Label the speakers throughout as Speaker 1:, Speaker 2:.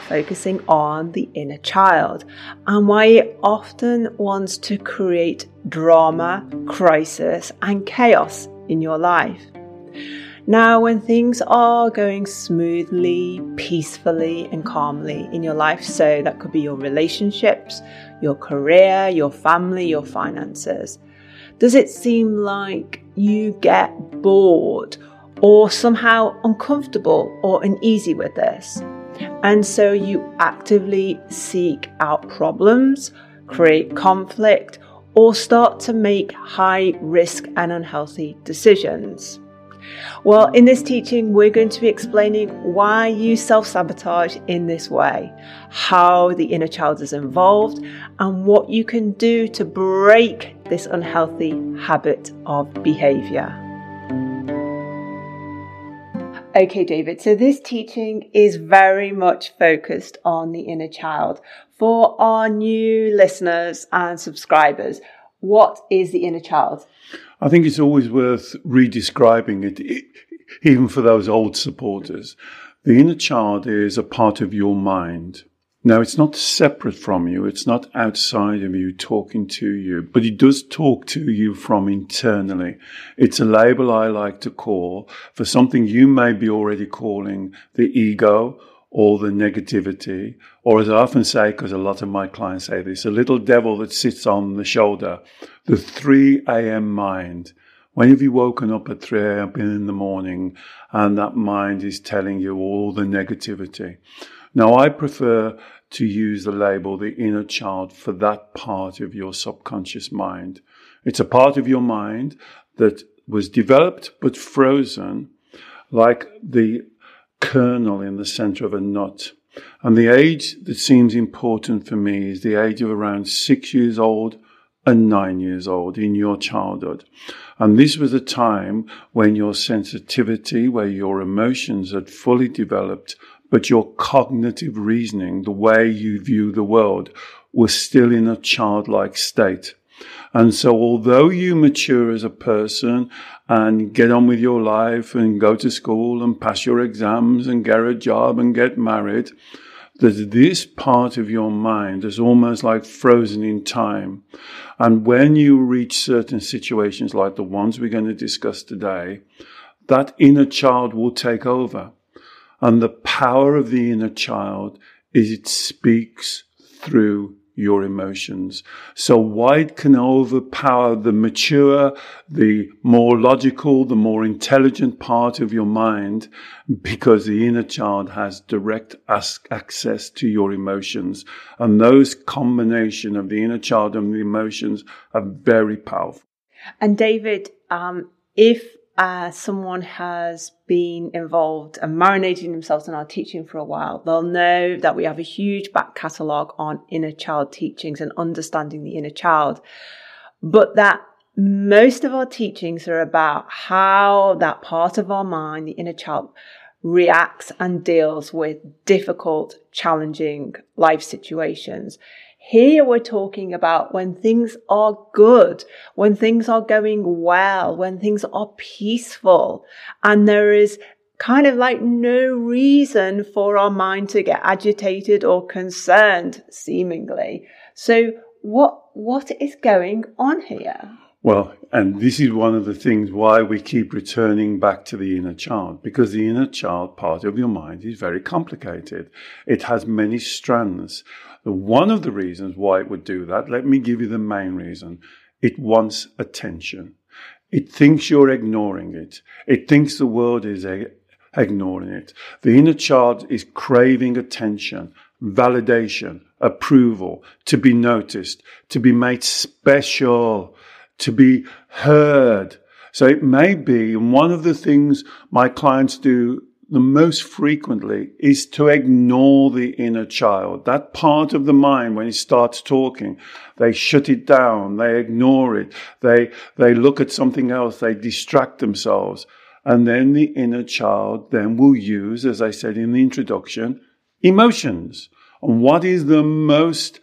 Speaker 1: focusing on the inner child and why it often wants to create drama, crisis, and chaos in your life. Now, when things are going smoothly, peacefully, and calmly in your life, so that could be your relationships, your career, your family, your finances, does it seem like you get bored or somehow uncomfortable or uneasy with this. And so you actively seek out problems, create conflict, or start to make high risk and unhealthy decisions. Well, in this teaching, we're going to be explaining why you self sabotage in this way, how the inner child is involved, and what you can do to break this unhealthy habit of behavior. Okay, David. So this teaching is very much focused on the inner child. For our new listeners and subscribers, what is the inner child?
Speaker 2: I think it's always worth redescribing it, even for those old supporters. The inner child is a part of your mind. Now, it's not separate from you. It's not outside of you talking to you, but it does talk to you from internally. It's a label I like to call for something you may be already calling the ego or the negativity, or as I often say, because a lot of my clients say this, a little devil that sits on the shoulder, the 3 a.m. mind. When have you woken up at 3 a.m. in the morning and that mind is telling you all the negativity? Now, I prefer to use the label the inner child for that part of your subconscious mind. It's a part of your mind that was developed but frozen like the kernel in the center of a nut. And the age that seems important for me is the age of around six years old and nine years old in your childhood. And this was a time when your sensitivity, where your emotions had fully developed but your cognitive reasoning, the way you view the world, was still in a childlike state. And so, although you mature as a person and get on with your life and go to school and pass your exams and get a job and get married, that this part of your mind is almost like frozen in time. And when you reach certain situations like the ones we're going to discuss today, that inner child will take over. And the power of the inner child is it speaks through your emotions. So white can overpower the mature, the more logical, the more intelligent part of your mind because the inner child has direct access to your emotions. And those combination of the inner child and the emotions are very powerful.
Speaker 1: And David, um, if uh, someone has been involved and marinating themselves in our teaching for a while, they'll know that we have a huge back catalogue on inner child teachings and understanding the inner child. But that most of our teachings are about how that part of our mind, the inner child, reacts and deals with difficult, challenging life situations. Here we're talking about when things are good, when things are going well, when things are peaceful, and there is kind of like no reason for our mind to get agitated or concerned, seemingly. So what, what is going on here?
Speaker 2: Well, and this is one of the things why we keep returning back to the inner child, because the inner child part of your mind is very complicated. It has many strands. One of the reasons why it would do that, let me give you the main reason. It wants attention. It thinks you're ignoring it. It thinks the world is a, ignoring it. The inner child is craving attention, validation, approval, to be noticed, to be made special, to be heard. So it may be, and one of the things my clients do most frequently is to ignore the inner child. That part of the mind, when it starts talking, they shut it down, they ignore it, they, they look at something else, they distract themselves. And then the inner child then will use, as I said in the introduction, emotions. And what is the most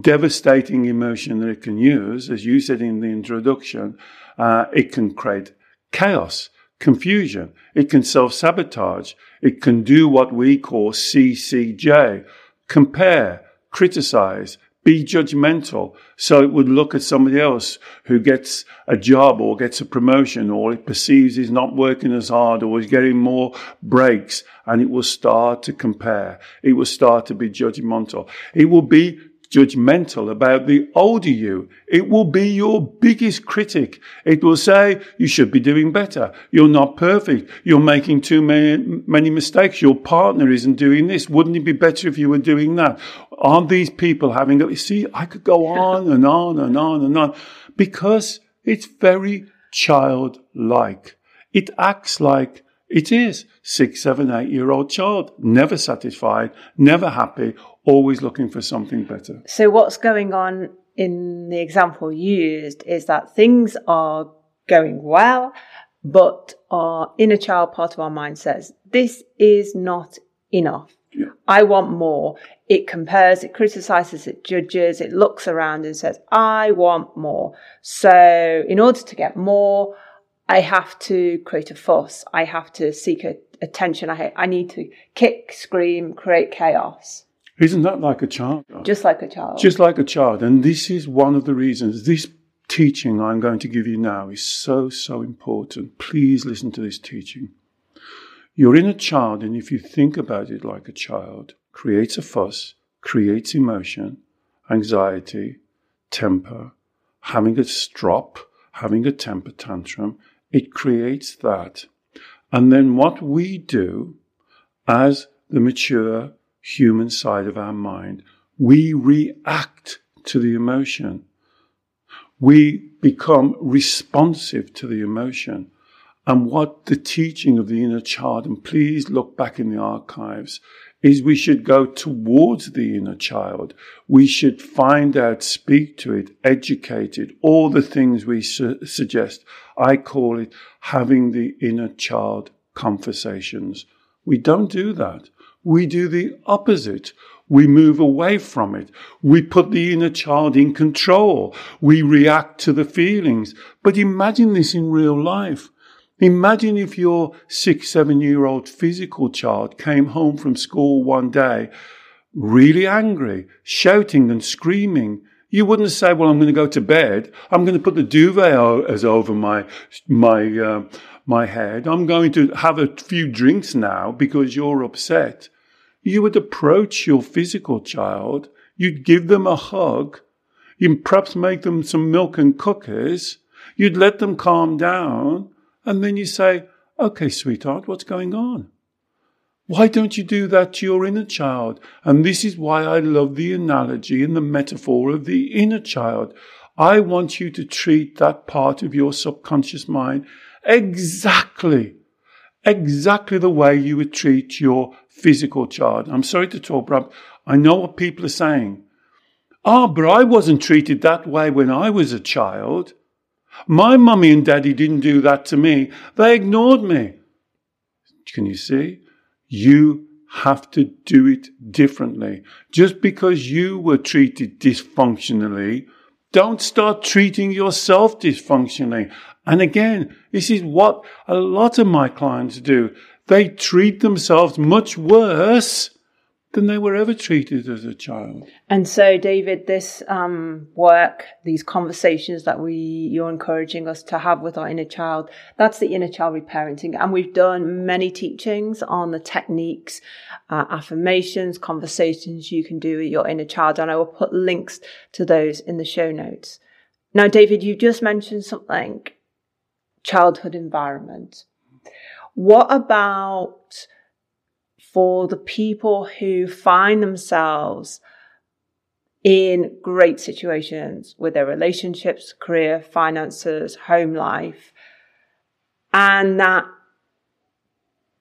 Speaker 2: devastating emotion that it can use, as you said in the introduction, uh, it can create chaos confusion. It can self sabotage. It can do what we call CCJ compare, criticize, be judgmental. So it would look at somebody else who gets a job or gets a promotion or it perceives he's not working as hard or is getting more breaks and it will start to compare. It will start to be judgmental. It will be judgmental about the older you. It will be your biggest critic. It will say, you should be doing better. You're not perfect. You're making too many, many mistakes. Your partner isn't doing this. Wouldn't it be better if you were doing that? Aren't these people having, you see, I could go on and on and on and on because it's very childlike. It acts like it is six, seven, eight year old child, never satisfied, never happy, always looking for something better.
Speaker 1: So, what's going on in the example used is that things are going well, but our inner child part of our mind says, this is not enough.
Speaker 2: Yeah.
Speaker 1: I want more. It compares, it criticizes, it judges, it looks around and says, I want more. So, in order to get more, I have to create a fuss. I have to seek a, attention. I, I need to kick, scream, create chaos.
Speaker 2: Isn't that like a child?
Speaker 1: Just like a child.
Speaker 2: Just like a child. And this is one of the reasons this teaching I'm going to give you now is so, so important. Please listen to this teaching. You're in a child, and if you think about it like a child, creates a fuss, creates emotion, anxiety, temper, having a strop, having a temper tantrum, it creates that. And then what we do as the mature human side of our mind, we react to the emotion. We become responsive to the emotion. And what the teaching of the inner child, and please look back in the archives, is we should go towards the inner child. We should find out, speak to it, educate it, all the things we su- suggest. I call it having the inner child conversations. We don't do that. We do the opposite. We move away from it. We put the inner child in control. We react to the feelings. But imagine this in real life. Imagine if your six, seven year old physical child came home from school one day really angry, shouting and screaming. You wouldn't say, well, I'm going to go to bed. I'm going to put the duvet as over my, my, uh, my head. I'm going to have a few drinks now because you're upset. You would approach your physical child. You'd give them a hug. You'd perhaps make them some milk and cookies. You'd let them calm down and then you say, okay, sweetheart, what's going on? Why don't you do that to your inner child? And this is why I love the analogy and the metaphor of the inner child. I want you to treat that part of your subconscious mind exactly, exactly the way you would treat your physical child. I'm sorry to talk, but I know what people are saying. Ah, oh, but I wasn't treated that way when I was a child. My mummy and daddy didn't do that to me. They ignored me. Can you see? You have to do it differently. Just because you were treated dysfunctionally, don't start treating yourself dysfunctionally. And again, this is what a lot of my clients do. They treat themselves much worse than they were ever treated as a child.
Speaker 1: And so, David, this um, work, these conversations that we you're encouraging us to have with our inner child, that's the inner child reparenting. And we've done many teachings on the techniques, uh, affirmations, conversations you can do with your inner child, and I will put links to those in the show notes. Now, David, you just mentioned something childhood environment. What about for the people who find themselves in great situations with their relationships, career, finances, home life, and that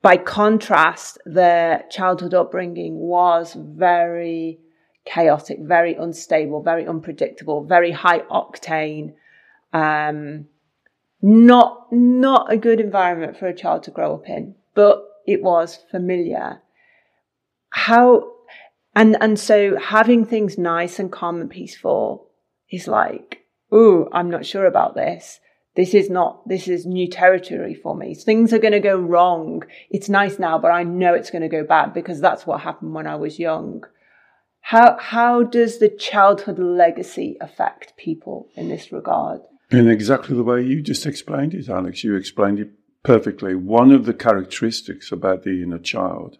Speaker 1: by contrast, their childhood upbringing was very chaotic, very unstable, very unpredictable, very high octane. Um, not, not a good environment for a child to grow up in, but it was familiar. How, and, and so having things nice and calm and peaceful is like, ooh, I'm not sure about this. This is not, this is new territory for me. Things are going to go wrong. It's nice now, but I know it's going to go bad because that's what happened when I was young. How, how does the childhood legacy affect people in this regard?
Speaker 2: In exactly the way you just explained it, Alex. You explained it perfectly. One of the characteristics about the inner child,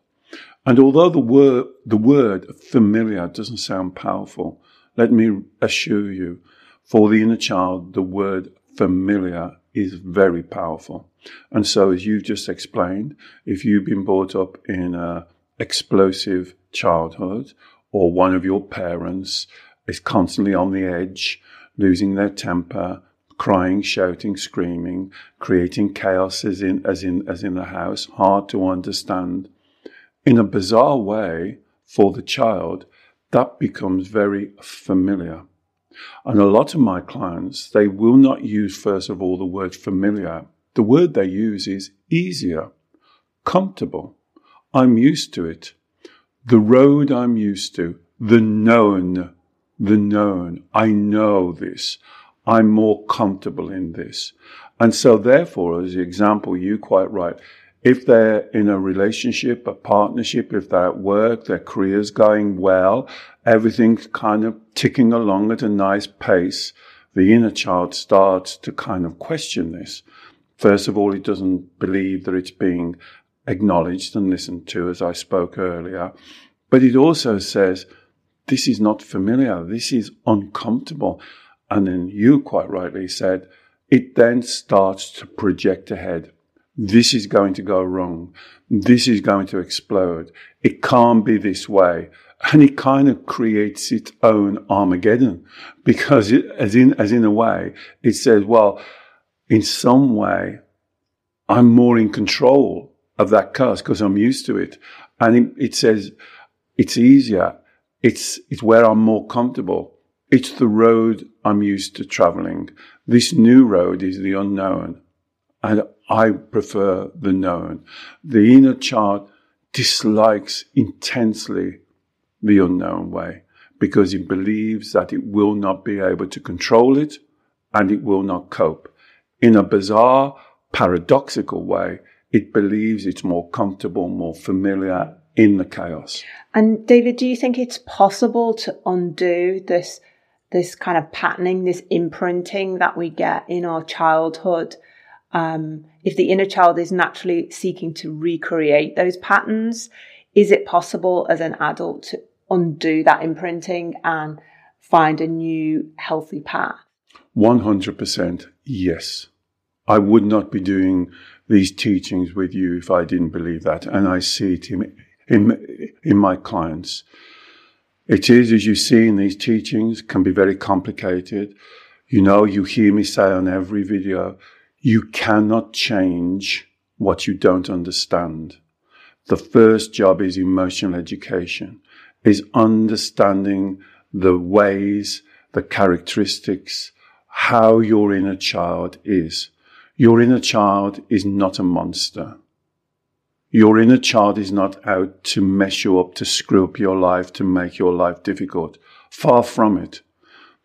Speaker 2: and although the word, the word familiar doesn't sound powerful, let me assure you, for the inner child, the word familiar is very powerful. And so, as you've just explained, if you've been brought up in a explosive childhood, or one of your parents is constantly on the edge, losing their temper, crying, shouting, screaming, creating chaos as in as in as in the house, hard to understand. In a bizarre way, for the child, that becomes very familiar. And a lot of my clients, they will not use, first of all, the word familiar. The word they use is easier, comfortable. I'm used to it. The road I'm used to, the known, the known. I know this. I'm more comfortable in this. And so therefore, as the example, you quite right. If they're in a relationship, a partnership, if they're at work, their career's going well, everything's kind of ticking along at a nice pace, the inner child starts to kind of question this. First of all, it doesn't believe that it's being acknowledged and listened to, as I spoke earlier. But it also says, this is not familiar. This is uncomfortable. And then you quite rightly said, it then starts to project ahead. This is going to go wrong. This is going to explode. It can't be this way. And it kind of creates its own Armageddon because it, as in, as in a way, it says, well, in some way, I'm more in control of that curse because I'm used to it. And it, it says it's easier. It's, it's where I'm more comfortable. It's the road I'm used to traveling. This new road is the unknown. And I prefer the known. The inner child dislikes intensely the unknown way because it believes that it will not be able to control it and it will not cope. In a bizarre, paradoxical way, it believes it's more comfortable, more familiar in the chaos.
Speaker 1: And David, do you think it's possible to undo this this kind of patterning, this imprinting that we get in our childhood? Um, if the inner child is naturally seeking to recreate those patterns, is it possible as an adult to undo that imprinting and find a new healthy path?
Speaker 2: 100% yes. I would not be doing these teachings with you if I didn't believe that. And I see it in, in, in my clients. It is, as you see in these teachings, can be very complicated. You know, you hear me say on every video, you cannot change what you don't understand. The first job is emotional education, is understanding the ways, the characteristics, how your inner child is. Your inner child is not a monster. Your inner child is not out to mess you up, to screw up your life, to make your life difficult. Far from it.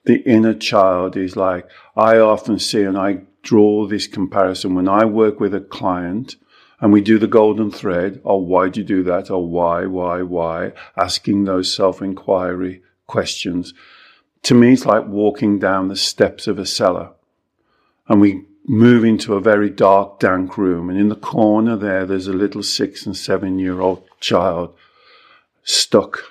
Speaker 2: The inner child is like, I often see and I draw this comparison when I work with a client and we do the golden thread. Oh, why do you do that? Oh, why, why, why? Asking those self inquiry questions. To me, it's like walking down the steps of a cellar and we move into a very dark, dank room. And in the corner there, there's a little six and seven year old child stuck,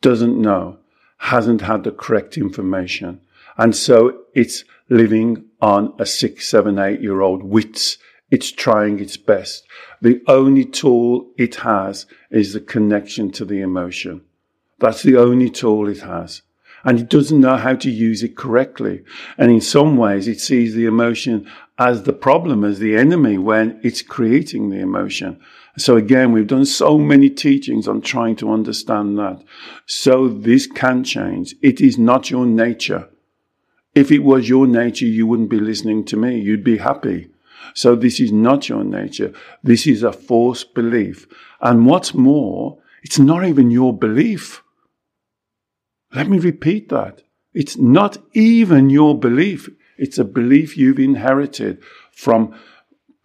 Speaker 2: doesn't know, hasn't had the correct information. And so it's living on a six, seven, eight year old wits. It's trying its best. The only tool it has is the connection to the emotion. That's the only tool it has. And it doesn't know how to use it correctly. And in some ways, it sees the emotion as the problem, as the enemy when it's creating the emotion. So again, we've done so many teachings on trying to understand that. So this can change. It is not your nature. If it was your nature, you wouldn't be listening to me. You'd be happy. So this is not your nature. This is a false belief. And what's more, it's not even your belief. Let me repeat that. It's not even your belief. It's a belief you've inherited from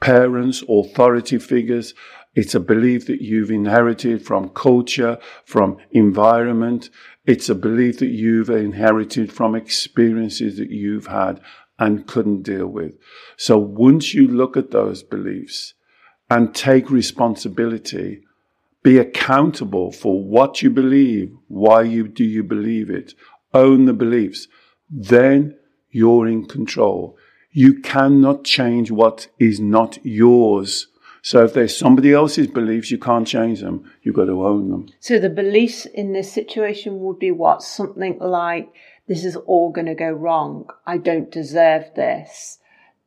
Speaker 2: parents, authority figures. It's a belief that you've inherited from culture, from environment. It's a belief that you've inherited from experiences that you've had and couldn't deal with. So once you look at those beliefs and take responsibility, be accountable for what you believe, why you do you believe it, own the beliefs, then you're in control. You cannot change what is not yours. So if there's somebody else's beliefs, you can't change them. You've got to own them.
Speaker 1: So the beliefs in this situation would be what? Something like, this is all going to go wrong. I don't deserve this.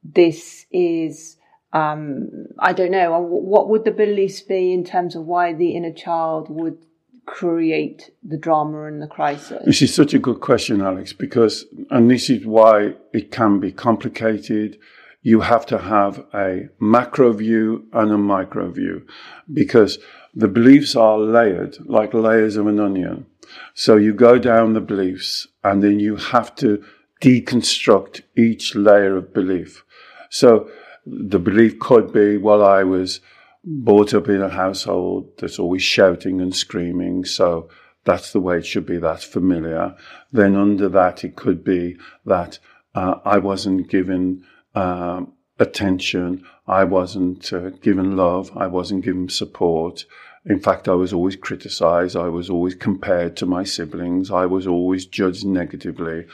Speaker 1: This is, um, I don't know. What would the beliefs be in terms of why the inner child would create the drama and the crisis?
Speaker 2: This is such a good question, Alex, because, and this is why it can be complicated you have to have a macro view and a micro view because the beliefs are layered like layers of an onion. So you go down the beliefs and then you have to deconstruct each layer of belief. So the belief could be, well, I was brought up in a household that's always shouting and screaming. So that's the way it should be. That's familiar. Then under that, it could be that uh, I wasn't given uh, attention. I wasn't uh, given love. I wasn't given support. In fact, I was always criticized. I was always compared to my siblings. I was always judged negatively.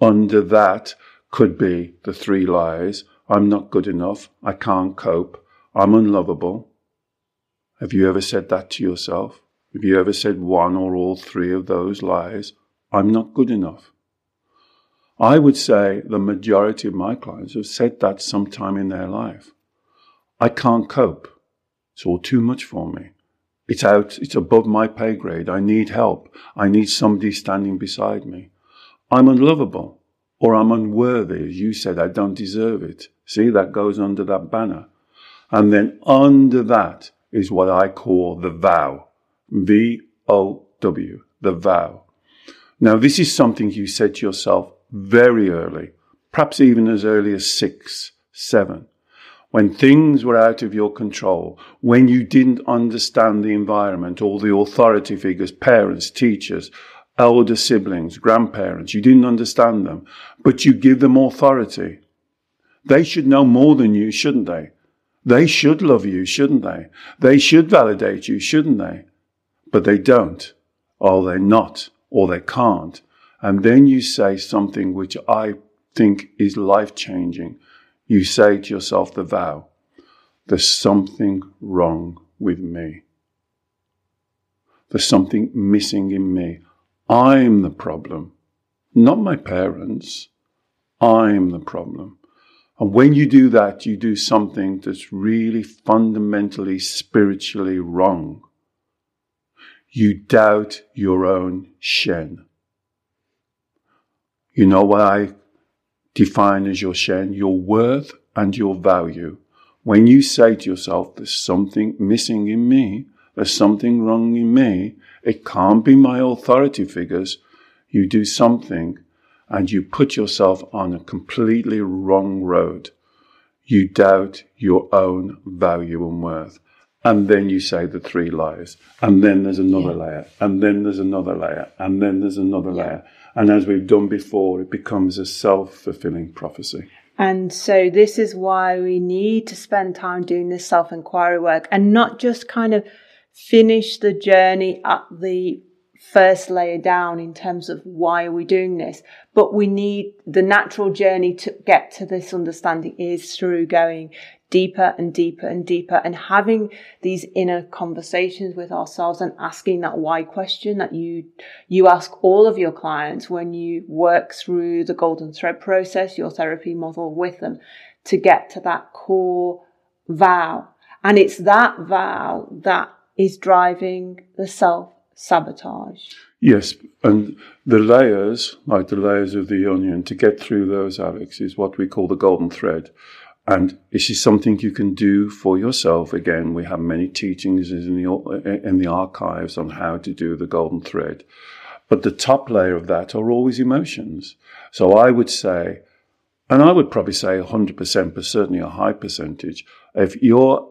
Speaker 2: Under that could be the three lies. I'm not good enough. I can't cope. I'm unlovable. Have you ever said that to yourself? Have you ever said one or all three of those lies? I'm not good enough. I would say the majority of my clients have said that sometime in their life. I can't cope. It's all too much for me. It's out, it's above my pay grade. I need help. I need somebody standing beside me. I'm unlovable or I'm unworthy. As you said, I don't deserve it. See, that goes under that banner. And then under that is what I call the vow. V O W, the vow. Now, this is something you said to yourself very early, perhaps even as early as six, seven, when things were out of your control, when you didn't understand the environment, all the authority figures, parents, teachers, elder siblings, grandparents, you didn't understand them, but you give them authority. They should know more than you, shouldn't they? They should love you, shouldn't they? They should validate you, shouldn't they? But they don't, or they're not, or they can't, and then you say something which I think is life changing. You say to yourself the vow, there's something wrong with me. There's something missing in me. I'm the problem, not my parents. I'm the problem. And when you do that, you do something that's really fundamentally spiritually wrong. You doubt your own Shen. You know what I define as your Shen? Your worth and your value. When you say to yourself, there's something missing in me, there's something wrong in me, it can't be my authority figures, you do something and you put yourself on a completely wrong road. You doubt your own value and worth. And then you say the three lies. And then there's another yeah. layer. And then there's another layer. And then there's another yeah. layer. And as we've done before, it becomes a self fulfilling prophecy.
Speaker 1: And so this is why we need to spend time doing this self inquiry work and not just kind of finish the journey at the first layer down in terms of why are we doing this, but we need the natural journey to get to this understanding is through going deeper and deeper and deeper and having these inner conversations with ourselves and asking that why question that you you ask all of your clients when you work through the golden thread process your therapy model with them to get to that core vow. And it's that vow that is driving the self sabotage
Speaker 2: Yes, and the layers, like the layers of the onion, to get through those, Alex, is what we call the golden thread. And this is something you can do for yourself. Again, we have many teachings in the, in the archives on how to do the golden thread. But the top layer of that are always emotions. So I would say, and I would probably say 100%, but certainly a high percentage, if you're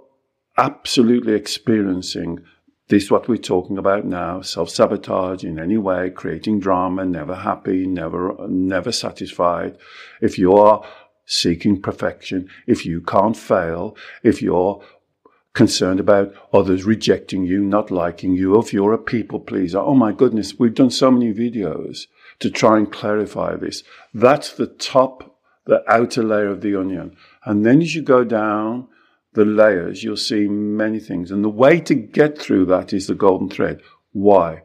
Speaker 2: absolutely experiencing this what we're talking about now, self-sabotage in any way, creating drama, never happy, never, never satisfied. If you are seeking perfection, if you can't fail, if you're concerned about others rejecting you, not liking you, if you're a people pleaser. Oh my goodness, we've done so many videos to try and clarify this. That's the top, the outer layer of the onion. And then as you go down the layers, you'll see many things. And the way to get through that is the golden thread. Why?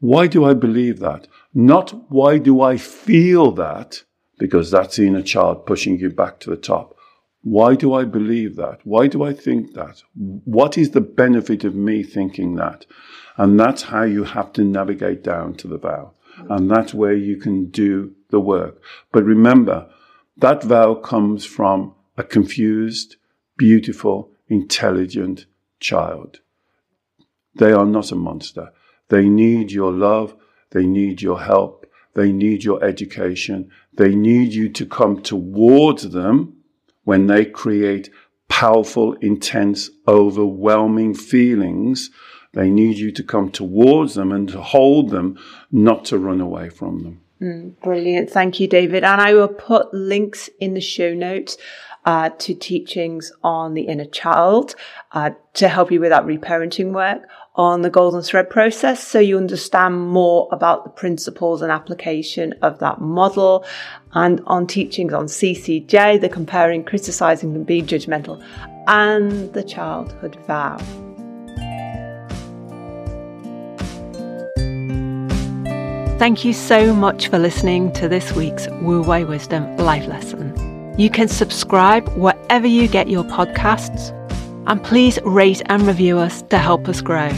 Speaker 2: Why do I believe that? Not why do I feel that? because that's the inner child pushing you back to the top. Why do I believe that? Why do I think that? What is the benefit of me thinking that? And that's how you have to navigate down to the vow. And that's where you can do the work. But remember, that vow comes from a confused, beautiful, intelligent child. They are not a monster. They need your love. They need your help. They need your education. They need you to come towards them when they create powerful, intense, overwhelming feelings. They need you to come towards them and to hold them, not to run away from them.
Speaker 1: Mm, brilliant. Thank you, David. And I will put links in the show notes uh, to teachings on the inner child uh, to help you with that reparenting work on the golden thread process so you understand more about the principles and application of that model and on teachings on CCJ, the comparing, criticizing and being judgmental and the childhood vow. Thank you so much for listening to this week's Wu Wei Wisdom Life Lesson. You can subscribe wherever you get your podcasts, and please rate and review us to help us grow.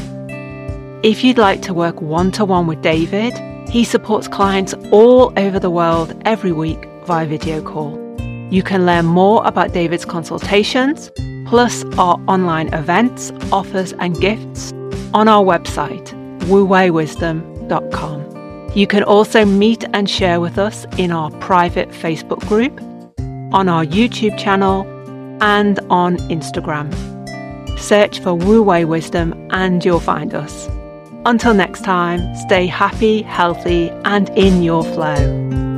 Speaker 1: If you'd like to work one to one with David, he supports clients all over the world every week via video call. You can learn more about David's consultations, plus our online events, offers, and gifts on our website, wuweiwisdom.com. You can also meet and share with us in our private Facebook group on our YouTube channel, and on Instagram. Search for Wu Wei Wisdom and you'll find us. Until next time, stay happy, healthy, and in your flow.